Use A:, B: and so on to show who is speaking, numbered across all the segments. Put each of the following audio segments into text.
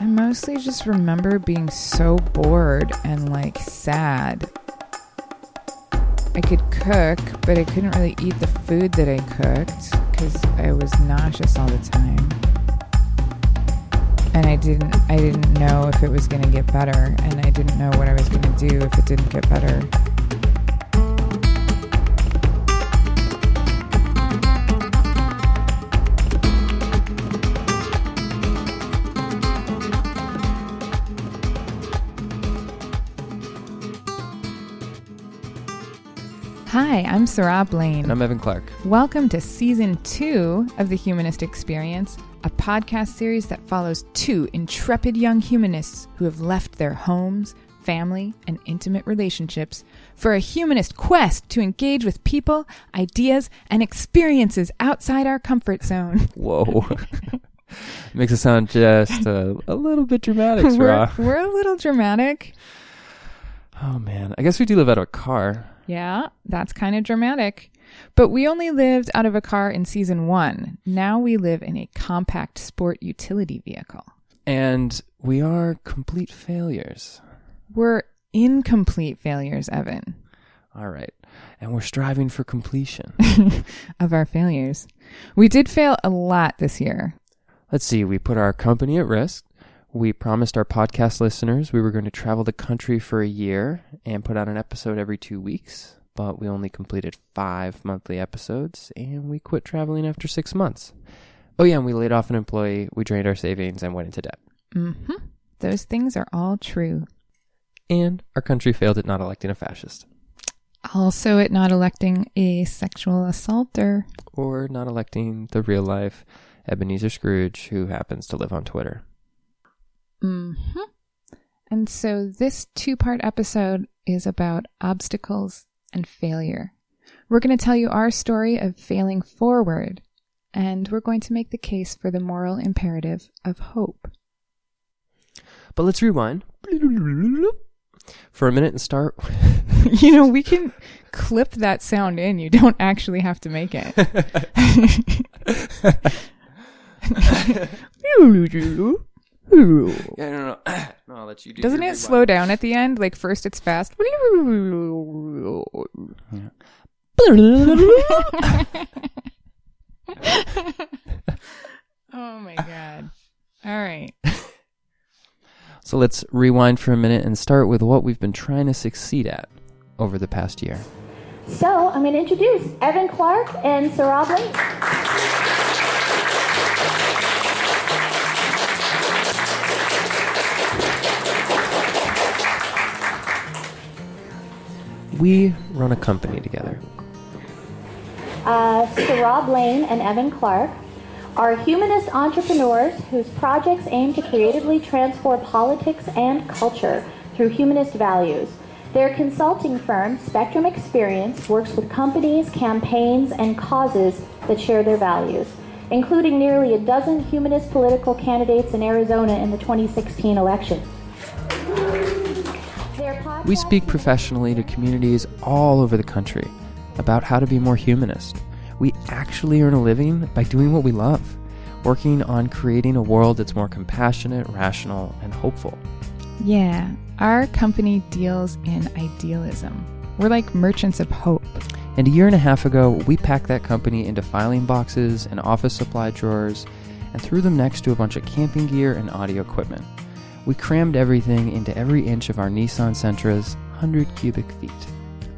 A: I mostly just remember being so bored and like sad. I could cook, but I couldn't really eat the food that I cooked because I was nauseous all the time. And I didn't I didn't know if it was going to get better and I didn't know what I was going to do if it didn't get better. Hi, I'm Sarah Blaine.
B: And I'm Evan Clark.
A: Welcome to season two of The Humanist Experience, a podcast series that follows two intrepid young humanists who have left their homes, family, and intimate relationships for a humanist quest to engage with people, ideas, and experiences outside our comfort zone.
B: Whoa. Makes it sound just a, a little bit dramatic,
A: we're,
B: Sarah.
A: we're a little dramatic.
B: Oh, man. I guess we do live out of a car.
A: Yeah, that's kind of dramatic. But we only lived out of a car in season one. Now we live in a compact sport utility vehicle.
B: And we are complete failures.
A: We're incomplete failures, Evan,
B: All right. And we're striving for completion.
A: of our failures. We did fail a lot this year.
B: Let's see. We put our company at risk. We promised our podcast listeners we were going to travel the country for a year and put out an episode every two weeks, but we only completed five monthly episodes and we quit traveling after six months. Oh, yeah, and we laid off an employee, we drained our savings, and went into debt.
A: Mm-hmm. Those things are all true.
B: And our country failed at not electing a fascist
A: Also, at not electing a sexual assaulter.
B: or not electing the real life Ebenezer Scrooge who happens to live on Twitter.
A: Hmm And so, this two part episode is about obstacles and failure. We're going to tell you our story of failing forward, and we're going to make the case for the moral imperative of hope.
B: But let's rewind for a minute and start.
A: you know, we can clip that sound in. You don't actually have to make it.
B: Yeah, no, no, no. I'll let you do.
A: Doesn't
B: your
A: it
B: rewind.
A: slow down at the end? Like first it's fast. oh my god. All right.
B: So let's rewind for a minute and start with what we've been trying to succeed at over the past year.
C: So I'm going to introduce Evan Clark and Sarah Blaine.
B: We run a company together.
C: Uh, Sarah Blaine and Evan Clark are humanist entrepreneurs whose projects aim to creatively transform politics and culture through humanist values. Their consulting firm, Spectrum Experience, works with companies, campaigns, and causes that share their values, including nearly a dozen humanist political candidates in Arizona in the 2016 election.
B: We speak professionally to communities all over the country about how to be more humanist. We actually earn a living by doing what we love, working on creating a world that's more compassionate, rational, and hopeful.
A: Yeah, our company deals in idealism. We're like merchants of hope.
B: And a year and a half ago, we packed that company into filing boxes and office supply drawers and threw them next to a bunch of camping gear and audio equipment. We crammed everything into every inch of our Nissan Sentra's 100 cubic feet.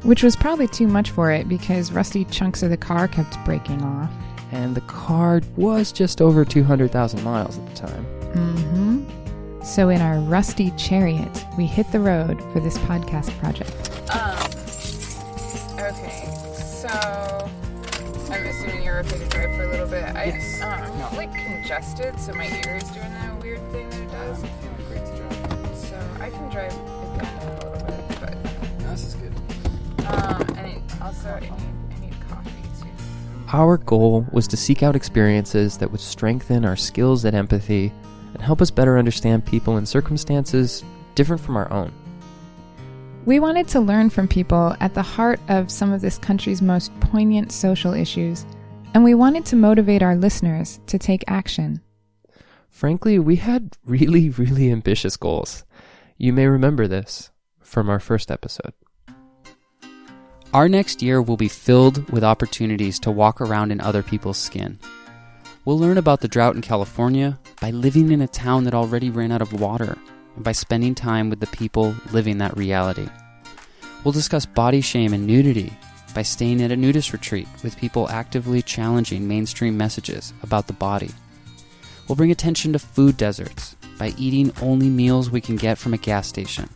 A: Which was probably too much for it because rusty chunks of the car kept breaking off.
B: And the car was just over 200,000 miles at the time.
A: Mm hmm. So in our rusty chariot, we hit the road for this podcast project.
D: Assuming to drive for a little bit. I,
B: Yes.
D: uh, I'm like congested, so my ear is doing that weird thing that it does. So I can drive it down a little bit, but
B: This is good.
D: um, and it, also I need I need coffee too.
B: Our goal was to seek out experiences that would strengthen our skills at empathy and help us better understand people in circumstances different from our own.
A: We wanted to learn from people at the heart of some of this country's most poignant social issues, and we wanted to motivate our listeners to take action.
B: Frankly, we had really, really ambitious goals. You may remember this from our first episode.
E: Our next year will be filled with opportunities to walk around in other people's skin. We'll learn about the drought in California by living in a town that already ran out of water and by spending time with the people living that reality. We'll discuss body shame and nudity by staying at a nudist retreat with people actively challenging mainstream messages about the body. We'll bring attention to food deserts by eating only meals we can get from a gas station,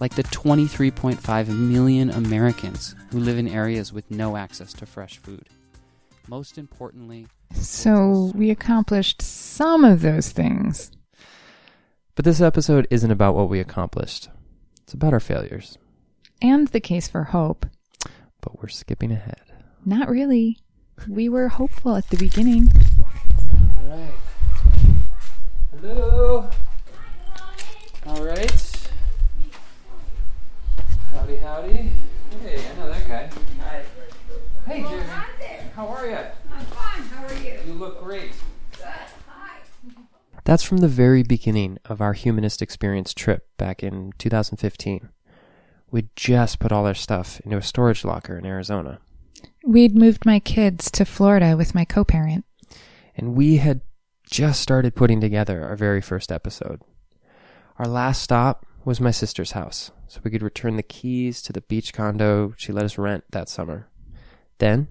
E: like the 23.5 million Americans who live in areas with no access to fresh food. Most importantly,
A: So we accomplished some of those things.
B: But this episode isn't about what we accomplished, it's about our failures.
A: And the case for hope.
B: But we're skipping ahead.
A: Not really. We were hopeful at the beginning.
E: All right. Hello. All right. Howdy, howdy. Hey, I know that guy. Hi. Hey, Jeremy. Oh, How are you?
F: I'm fine. How are you?
E: You look great.
F: Good. Hi.
B: That's from the very beginning of our humanist experience trip back in 2015. We'd just put all our stuff into a storage locker in Arizona,
A: We'd moved my kids to Florida with my co parent.
B: and we had just started putting together our very first episode. Our last stop was my sister's house, so we could return the keys to the beach condo she let us rent that summer. Then,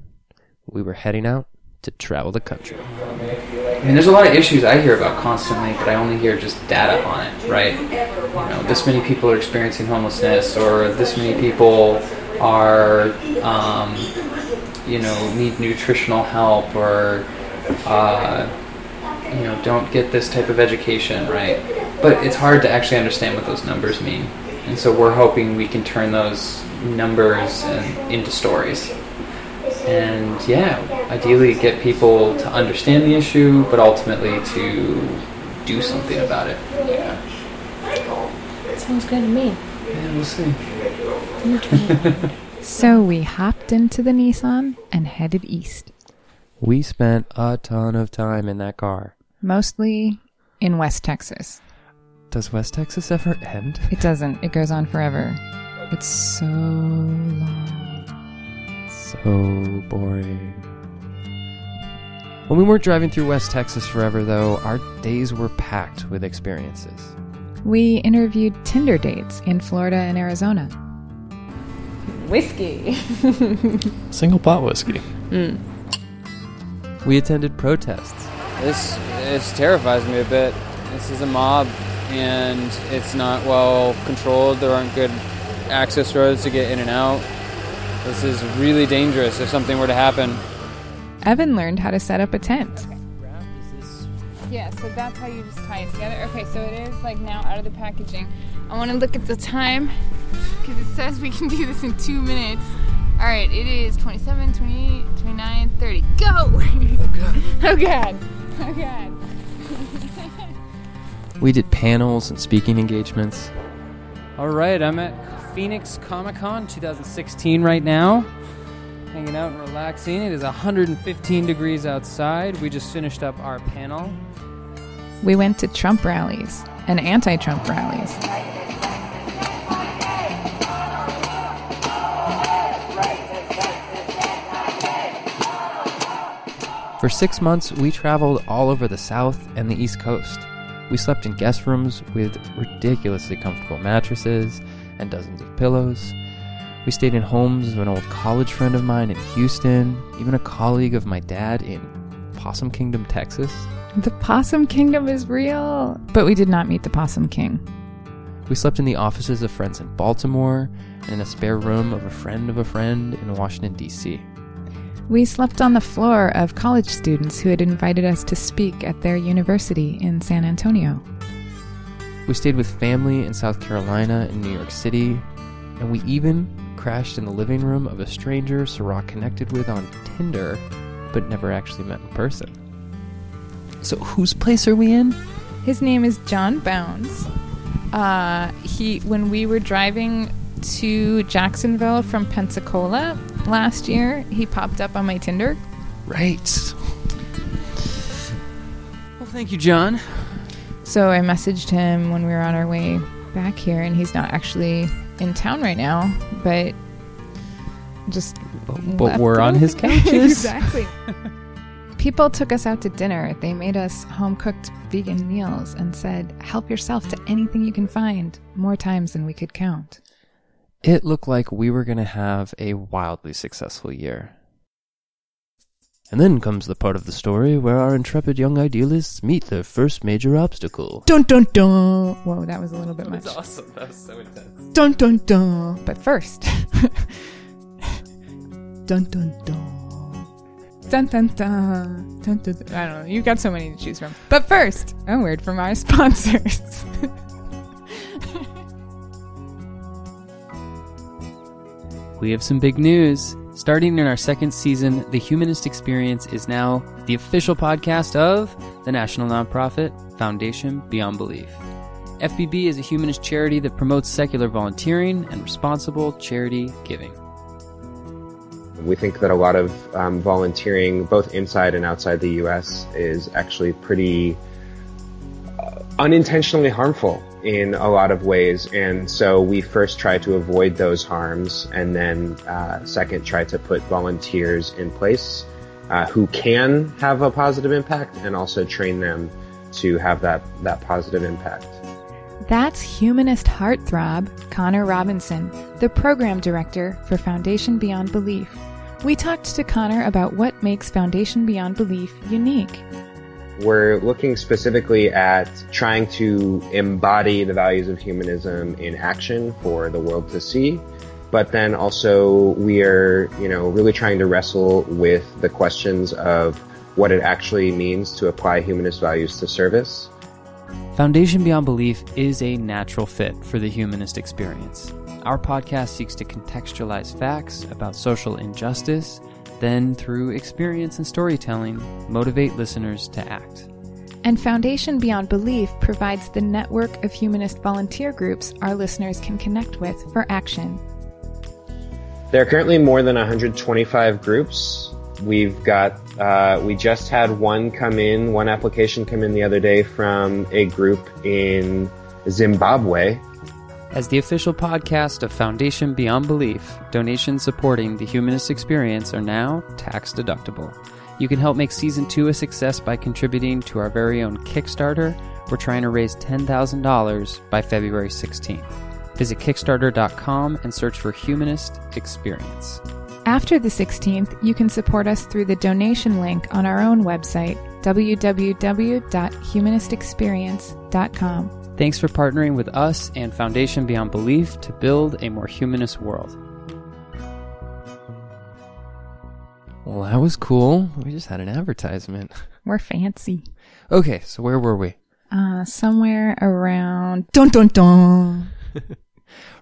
B: we were heading out to travel the country.
E: I mean, there's a lot of issues I hear about constantly, but I only hear just data on it, right? You know, this many people are experiencing homelessness, or this many people are, um, you know, need nutritional help, or, uh, you know, don't get this type of education, right? But it's hard to actually understand what those numbers mean. And so we're hoping we can turn those numbers into stories and yeah, ideally get people to understand the issue, but ultimately to do something about it. Yeah,
C: Sounds good to me.
E: yeah we'll see.
A: So we hopped into the Nissan and headed east,
B: We spent a ton of time in that car.
A: mostly in West Texas.
B: Does West Texas ever end?
A: It doesn't, it goes on forever. It's so long.
B: Oh, so boring. When we weren't driving through West Texas forever, though, our days were packed with experiences.
A: We interviewed Tinder dates in Florida and Arizona. Whiskey.
G: Single pot whiskey. Mm.
B: We attended protests.
H: This this terrifies me a bit. This is a mob, and it's not well controlled. There aren't good access roads to get in and out. This is really dangerous if something were to happen.
A: Evan learned how to set up a tent.
D: Yeah, so that's how you just tie it together. Okay, so it is like now out of the packaging. I want to look at the time because it says we can do this in two minutes. All right, it is 27, 28, 29, 30. Go! Oh, God. Oh, God.
B: Oh, we did panels and speaking engagements.
H: All right, I'm at Phoenix Comic Con 2016 right now, hanging out and relaxing. It is 115 degrees outside. We just finished up our panel.
A: We went to Trump rallies and anti Trump rallies.
B: For six months, we traveled all over the South and the East Coast. We slept in guest rooms with ridiculously comfortable mattresses and dozens of pillows. We stayed in homes of an old college friend of mine in Houston, even a colleague of my dad in Possum Kingdom, Texas.
A: The Possum Kingdom is real. But we did not meet the Possum King.
B: We slept in the offices of friends in Baltimore and in a spare room of a friend of a friend in Washington, D.C.
A: We slept on the floor of college students who had invited us to speak at their university in San Antonio.
B: We stayed with family in South Carolina and New York City, and we even crashed in the living room of a stranger Sarah connected with on Tinder, but never actually met in person. So, whose place are we in?
A: His name is John Bounds. Uh, he when we were driving to Jacksonville from Pensacola last year, he popped up on my Tinder.
B: Right.
H: Well, thank you, John.
A: So I messaged him when we were on our way back here, and he's not actually in town right now, but just.
E: But, we're on his couches.
A: exactly. People took us out to dinner. They made us home cooked vegan meals and said, help yourself to anything you can find, more times than we could count.
B: It looked like we were going to have a wildly successful year. And then comes the part of the story where our intrepid young idealists meet their first major obstacle.
A: Dun dun dun! Whoa, that was a little bit much.
B: awesome. That was so intense.
A: Dun dun dun! But first. dun dun dun. Dun dun dun. Dun dun dun. I don't know. You've got so many to choose from. But first, a word from our sponsors.
E: We have some big news. Starting in our second season, The Humanist Experience is now the official podcast of the national nonprofit Foundation Beyond Belief. FBB is a humanist charity that promotes secular volunteering and responsible charity giving.
I: We think that a lot of um, volunteering, both inside and outside the U.S., is actually pretty uh, unintentionally harmful in a lot of ways. And so we first try to avoid those harms, and then uh, second, try to put volunteers in place uh, who can have a positive impact, and also train them to have that that positive impact.
A: That's humanist heartthrob Connor Robinson, the program director for Foundation Beyond Belief. We talked to Connor about what makes Foundation Beyond Belief unique.
I: We're looking specifically at trying to embody the values of humanism in action for the world to see. But then also we are, you know, really trying to wrestle with the questions of what it actually means to apply humanist values to service.
E: Foundation Beyond Belief is a natural fit for the humanist experience. Our podcast seeks to contextualize facts about social injustice, then, through experience and storytelling, motivate listeners to act.
A: And Foundation Beyond Belief provides the network of humanist volunteer groups our listeners can connect with for action.
I: There are currently more than 125 groups. We've got, uh, we just had one come in, one application come in the other day from a group in Zimbabwe.
E: As the official podcast of Foundation Beyond Belief, donations supporting the humanist experience are now tax deductible. You can help make season two a success by contributing to our very own Kickstarter. We're trying to raise $10,000 by February 16th. Visit Kickstarter.com and search for Humanist Experience.
A: After the 16th, you can support us through the donation link on our own website, www.humanistexperience.com.
E: Thanks for partnering with us and Foundation Beyond Belief to build a more humanist world.
B: Well, that was cool. We just had an advertisement.
A: We're fancy.
B: Okay, so where were we?
A: Uh, somewhere around dun dun dun.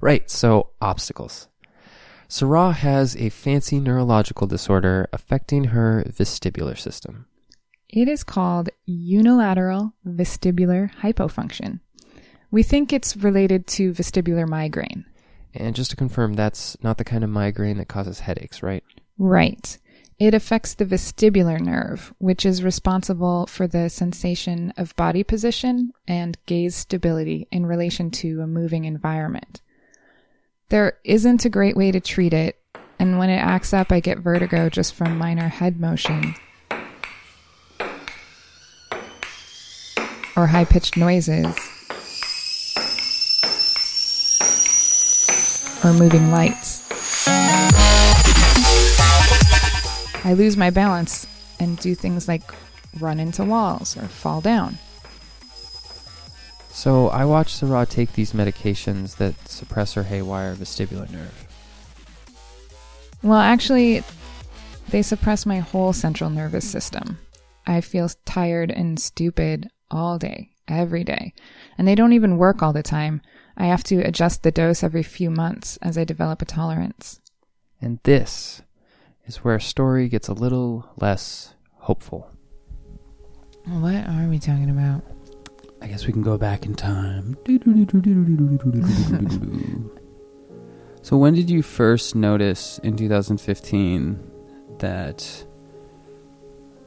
B: Right, so obstacles. Sarah has a fancy neurological disorder affecting her vestibular system.
A: It is called unilateral vestibular hypofunction. We think it's related to vestibular migraine.
B: And just to confirm, that's not the kind of migraine that causes headaches, right?
A: Right. It affects the vestibular nerve, which is responsible for the sensation of body position and gaze stability in relation to a moving environment. There isn't a great way to treat it, and when it acts up, I get vertigo just from minor head motion or high pitched noises or moving lights. I lose my balance and do things like run into walls or fall down.
B: So I watched Sarah take these medications that suppress her haywire vestibular nerve.
A: Well, actually, they suppress my whole central nervous system. I feel tired and stupid all day, every day. And they don't even work all the time. I have to adjust the dose every few months as I develop a tolerance.
B: And this is where a story gets a little less hopeful.
A: What are we talking about?
E: I guess we can go back in time. so, when did you first notice in 2015 that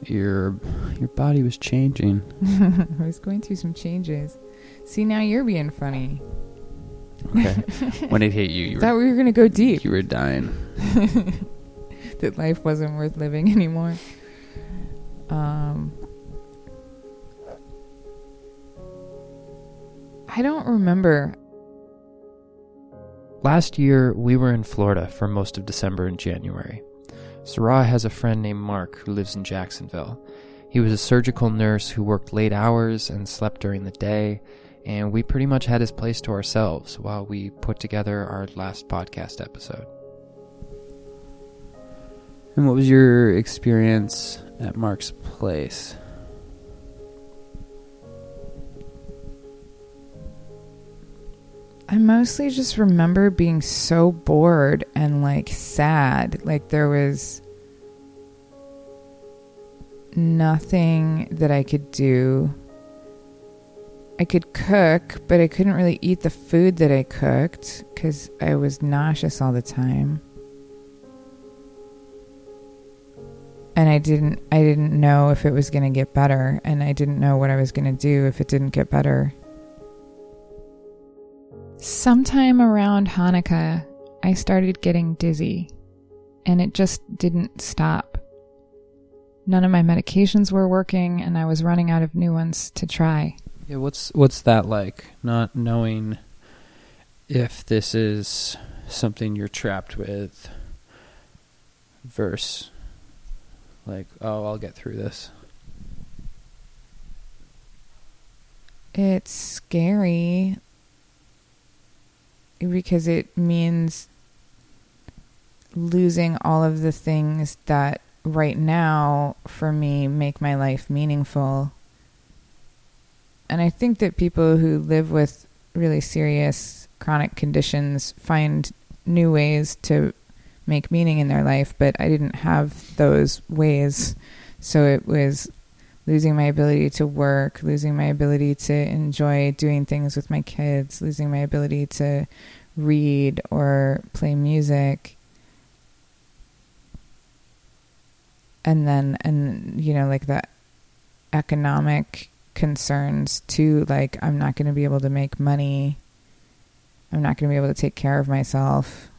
E: Your your body was changing.
A: I was going through some changes. See, now you're being funny.
E: Okay. when it hit you, you
A: thought
E: were
A: we were going to go deep.
E: you were dying.
A: that life wasn't worth living anymore. Um, I don't remember.
B: Last year, we were in Florida for most of December and January. Sarah has a friend named Mark who lives in Jacksonville. He was a surgical nurse who worked late hours and slept during the day, and we pretty much had his place to ourselves while we put together our last podcast episode.
E: And what was your experience at Mark's place?
A: I mostly just remember being so bored and like sad. Like there was nothing that I could do. I could cook, but I couldn't really eat the food that I cooked because I was nauseous all the time. And I didn't I didn't know if it was going to get better and I didn't know what I was going to do if it didn't get better. Sometime around Hanukkah, I started getting dizzy, and it just didn't stop. None of my medications were working, and I was running out of new ones to try.
E: Yeah, what's what's that like? Not knowing if this is something you're trapped with versus like, oh, I'll get through this.
A: It's scary because it means losing all of the things that right now for me make my life meaningful. And I think that people who live with really serious chronic conditions find new ways to make meaning in their life, but I didn't have those ways. So it was losing my ability to work, losing my ability to enjoy doing things with my kids, losing my ability to read or play music. And then, and you know, like the economic concerns too, like I'm not going to be able to make money. I'm not going to be able to take care of myself.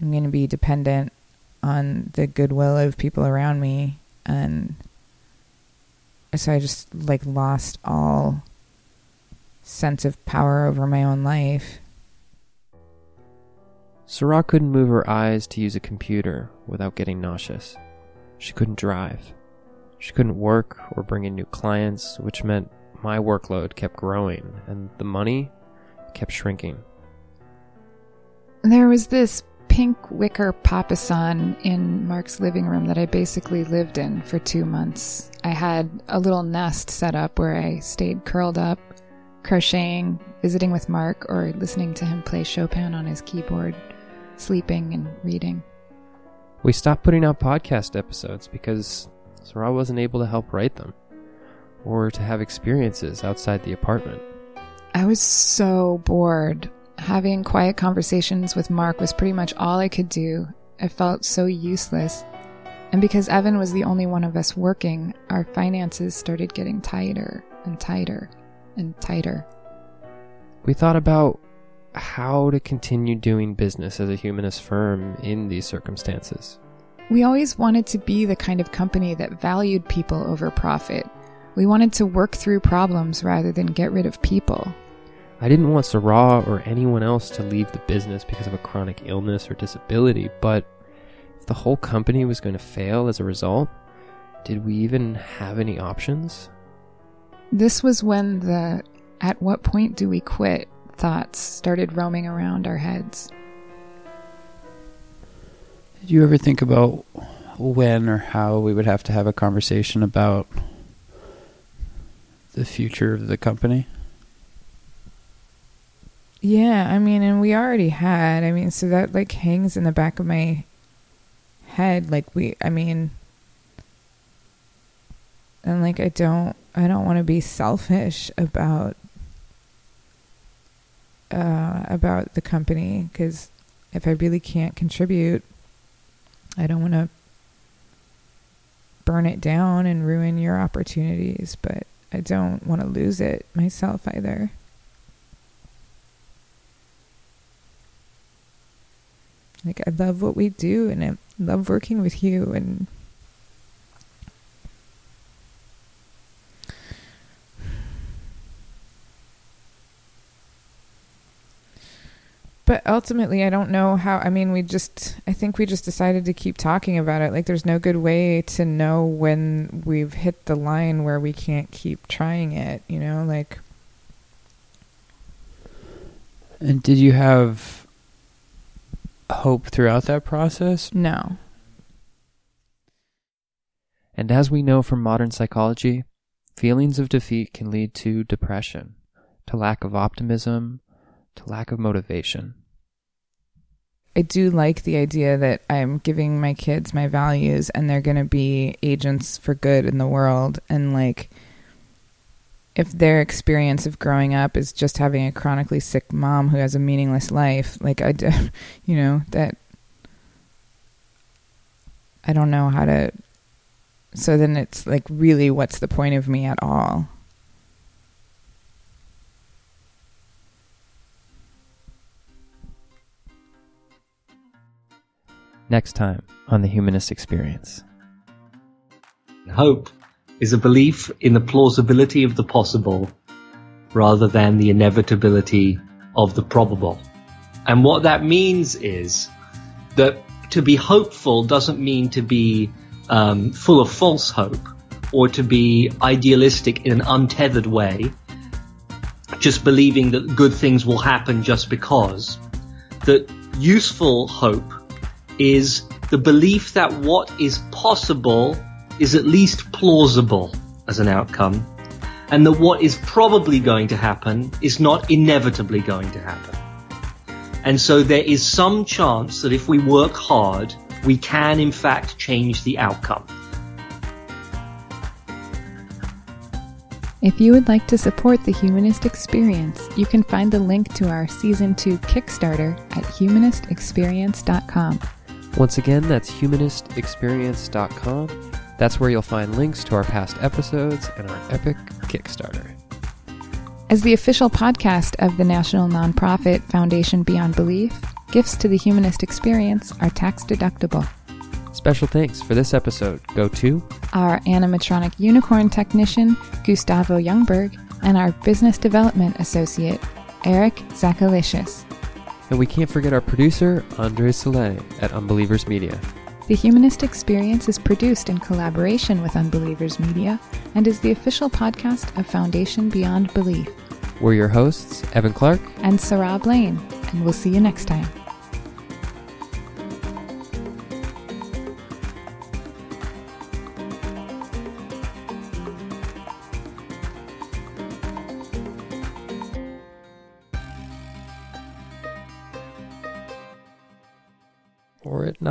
A: I'm going to be dependent on the goodwill of people around me. And so I just like lost all sense of power over my own life.
B: Sarah couldn't move her eyes to use a computer without getting nauseous. She couldn't drive. She couldn't work or bring in new clients, which meant my workload kept growing and the money kept shrinking.
A: There was this pink wicker papasan in Mark's living room that I basically lived in for two months. I had a little nest set up where I stayed curled up, crocheting, visiting with Mark, or listening to him play Chopin on his keyboard, sleeping and reading.
B: We stopped putting out podcast episodes because Sarah wasn't able to help write them or to have experiences outside the apartment.
A: I was so bored. Having quiet conversations with Mark was pretty much all I could do. I felt so useless. And because Evan was the only one of us working, our finances started getting tighter and tighter and tighter.
B: We thought about how to continue doing business as a humanist firm in these circumstances.
A: We always wanted to be the kind of company that valued people over profit. We wanted to work through problems rather than get rid of people.
B: I didn't want Sarah or anyone else to leave the business because of a chronic illness or disability, but if the whole company was going to fail as a result, did we even have any options?
A: This was when the at what point do we quit thoughts started roaming around our heads.
E: Did you ever think about when or how we would have to have a conversation about the future of the company?
A: Yeah, I mean, and we already had. I mean, so that like hangs in the back of my head. Like we, I mean, and like I don't, I don't want to be selfish about uh, about the company because if I really can't contribute, I don't want to burn it down and ruin your opportunities, but I don't want to lose it myself either. Like I love what we do and I love working with you and But ultimately, I don't know how. I mean, we just, I think we just decided to keep talking about it. Like, there's no good way to know when we've hit the line where we can't keep trying it, you know? Like,
E: And did you have hope throughout that process?
A: no.
B: And as we know from modern psychology, feelings of defeat can lead to depression, to lack of optimism, to lack of motivation.
A: I do like the idea that I'm giving my kids my values and they're going to be agents for good in the world. And like, if their experience of growing up is just having a chronically sick mom who has a meaningless life, like, I, you know, that I don't know how to. So then it's like, really, what's the point of me at all?
B: Next time on the Humanist Experience.
J: Hope is a belief in the plausibility of the possible rather than the inevitability of the probable. And what that means is that to be hopeful doesn't mean to be um, full of false hope or to be idealistic in an untethered way, just believing that good things will happen just because. That useful hope is the belief that what is possible is at least plausible as an outcome, and that what is probably going to happen is not inevitably going to happen. And so there is some chance that if we work hard, we can in fact change the outcome.
A: If you would like to support the Humanist Experience, you can find the link to our Season 2 Kickstarter at humanistexperience.com.
B: Once again, that's humanistexperience.com. That's where you'll find links to our past episodes and our epic Kickstarter.
A: As the official podcast of the national nonprofit Foundation Beyond Belief, gifts to the Humanist Experience are tax deductible.
B: Special thanks for this episode go to
A: Our animatronic unicorn technician, Gustavo Youngberg, and our business development associate, Eric Zachalicious.
B: And we can't forget our producer, Andre Soleil at Unbelievers Media.
A: The Humanist Experience is produced in collaboration with Unbelievers Media and is the official podcast of Foundation Beyond Belief.
B: We're your hosts, Evan Clark.
A: And Sarah Blaine, and we'll see you next time.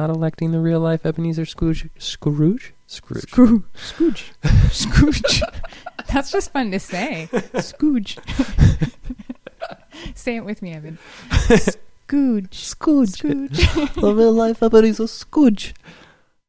B: Not electing the real life Ebenezer Scrooge. Scrooge? Scrooge.
A: Scrooge. Scrooge. Scrooge. That's just fun to say. Scrooge. say it with me, Evan. Scrooge.
B: Scrooge.
A: Scrooge.
B: the real life Ebenezer Scrooge.